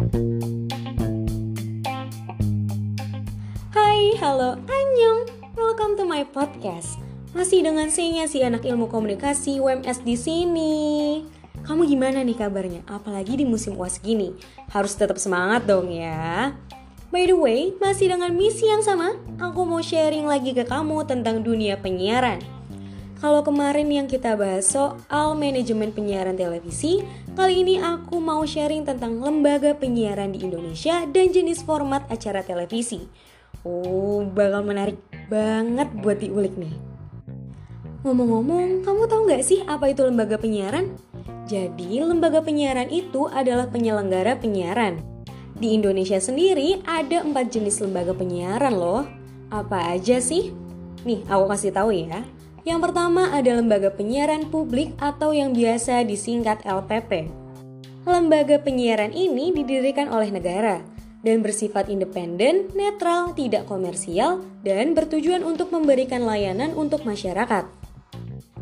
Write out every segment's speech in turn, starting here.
Hai, halo, annyeong. Welcome to my podcast. Masih dengan saya si anak ilmu komunikasi UMS di sini. Kamu gimana nih kabarnya? Apalagi di musim uas gini. Harus tetap semangat dong ya. By the way, masih dengan misi yang sama Aku mau sharing lagi ke kamu tentang dunia penyiaran kalau kemarin yang kita bahas soal manajemen penyiaran televisi, kali ini aku mau sharing tentang lembaga penyiaran di Indonesia dan jenis format acara televisi. Oh, bakal menarik banget buat diulik nih. Ngomong-ngomong, kamu tahu nggak sih apa itu lembaga penyiaran? Jadi, lembaga penyiaran itu adalah penyelenggara penyiaran. Di Indonesia sendiri ada empat jenis lembaga penyiaran loh. Apa aja sih? Nih, aku kasih tahu ya. Yang pertama ada lembaga penyiaran publik atau yang biasa disingkat LPP. Lembaga penyiaran ini didirikan oleh negara dan bersifat independen, netral, tidak komersial, dan bertujuan untuk memberikan layanan untuk masyarakat.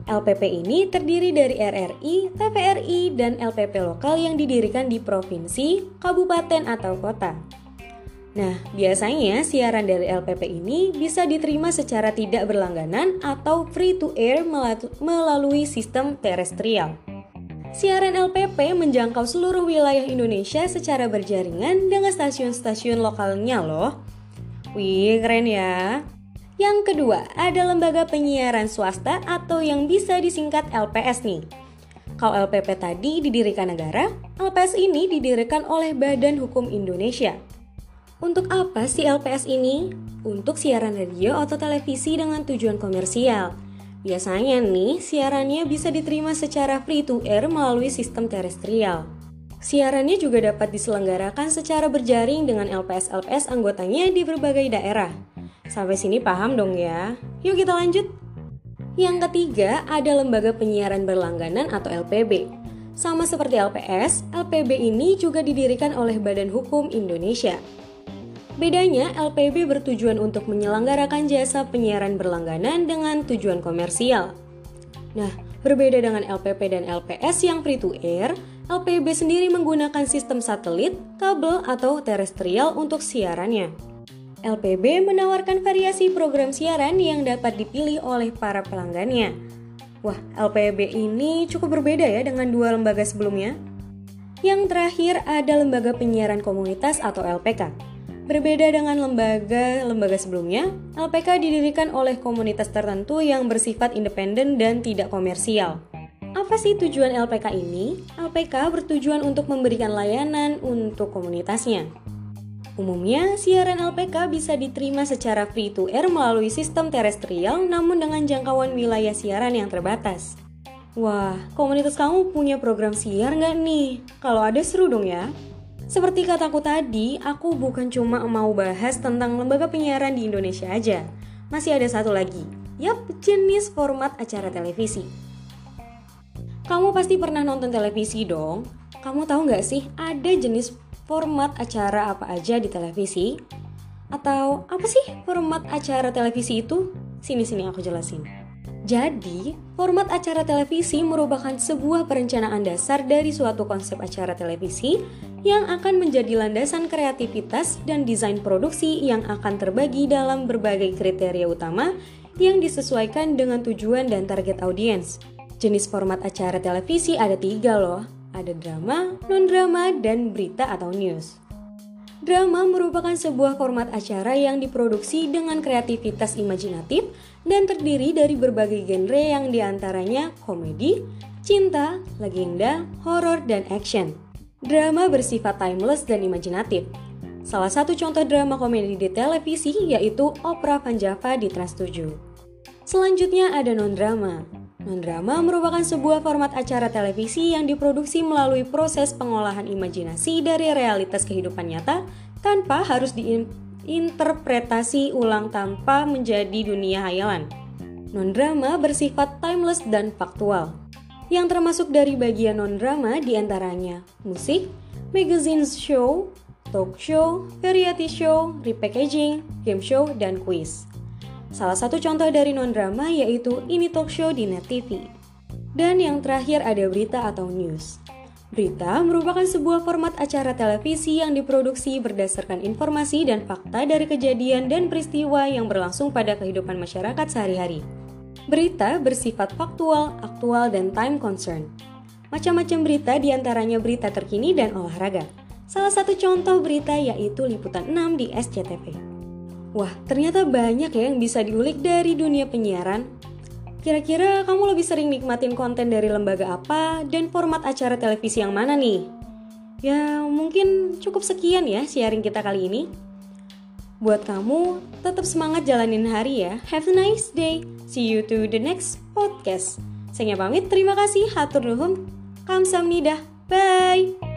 LPP ini terdiri dari RRI, TVRI, dan LPP lokal yang didirikan di provinsi, kabupaten, atau kota. Nah, biasanya siaran dari LPP ini bisa diterima secara tidak berlangganan atau free to air melalui sistem terestrial. Siaran LPP menjangkau seluruh wilayah Indonesia secara berjaringan dengan stasiun-stasiun lokalnya loh. Wih, keren ya. Yang kedua, ada lembaga penyiaran swasta atau yang bisa disingkat LPS nih. Kalau LPP tadi didirikan negara, LPS ini didirikan oleh Badan Hukum Indonesia. Untuk apa sih LPS ini? Untuk siaran radio atau televisi dengan tujuan komersial. Biasanya nih, siarannya bisa diterima secara free to air melalui sistem terestrial. Siarannya juga dapat diselenggarakan secara berjaring dengan LPS-LPS anggotanya di berbagai daerah. Sampai sini paham dong ya? Yuk kita lanjut. Yang ketiga, ada lembaga penyiaran berlangganan atau LPB. Sama seperti LPS, LPB ini juga didirikan oleh Badan Hukum Indonesia. Bedanya, LPB bertujuan untuk menyelenggarakan jasa penyiaran berlangganan dengan tujuan komersial. Nah, berbeda dengan LPP dan LPS yang free to air, LPB sendiri menggunakan sistem satelit, kabel, atau terestrial untuk siarannya. LPB menawarkan variasi program siaran yang dapat dipilih oleh para pelanggannya. Wah, LPB ini cukup berbeda ya dengan dua lembaga sebelumnya. Yang terakhir ada lembaga penyiaran komunitas atau LPK. Berbeda dengan lembaga-lembaga sebelumnya, LPK didirikan oleh komunitas tertentu yang bersifat independen dan tidak komersial. Apa sih tujuan LPK ini? LPK bertujuan untuk memberikan layanan untuk komunitasnya. Umumnya, siaran LPK bisa diterima secara free to air melalui sistem terestrial namun dengan jangkauan wilayah siaran yang terbatas. Wah, komunitas kamu punya program siar nggak nih? Kalau ada seru dong ya. Seperti kataku tadi, aku bukan cuma mau bahas tentang lembaga penyiaran di Indonesia aja. Masih ada satu lagi. Yap, jenis format acara televisi. Kamu pasti pernah nonton televisi dong. Kamu tahu nggak sih ada jenis format acara apa aja di televisi? Atau apa sih format acara televisi itu? Sini-sini aku jelasin. Jadi, format acara televisi merupakan sebuah perencanaan dasar dari suatu konsep acara televisi yang akan menjadi landasan kreativitas dan desain produksi yang akan terbagi dalam berbagai kriteria utama yang disesuaikan dengan tujuan dan target audiens. Jenis format acara televisi ada tiga loh, ada drama, non-drama, dan berita atau news. Drama merupakan sebuah format acara yang diproduksi dengan kreativitas imajinatif dan terdiri dari berbagai genre yang di antaranya komedi, cinta, legenda, horor, dan action. Drama bersifat timeless dan imajinatif. Salah satu contoh drama komedi di televisi yaitu Opera Van Java di Trans 7. Selanjutnya ada non-drama. Non-drama merupakan sebuah format acara televisi yang diproduksi melalui proses pengolahan imajinasi dari realitas kehidupan nyata tanpa harus diinterpretasi ulang tanpa menjadi dunia hayalan. Non-drama bersifat timeless dan faktual yang termasuk dari bagian non-drama di antaranya musik, magazine show, talk show, variety show, repackaging, game show, dan quiz. Salah satu contoh dari non-drama yaitu Ini Talk Show di Net TV. Dan yang terakhir ada berita atau news. Berita merupakan sebuah format acara televisi yang diproduksi berdasarkan informasi dan fakta dari kejadian dan peristiwa yang berlangsung pada kehidupan masyarakat sehari-hari. Berita bersifat faktual, aktual, dan time concern. Macam-macam berita di antaranya berita terkini dan olahraga. Salah satu contoh berita yaitu liputan 6 di SCTV. Wah, ternyata banyak ya yang bisa diulik dari dunia penyiaran. Kira-kira kamu lebih sering nikmatin konten dari lembaga apa dan format acara televisi yang mana nih? Ya, mungkin cukup sekian ya sharing kita kali ini. Buat kamu, tetap semangat jalanin hari ya. Have a nice day. See you to the next podcast. Saya pamit, terima kasih. Hatur nuhun. Kamsahamnida. Bye.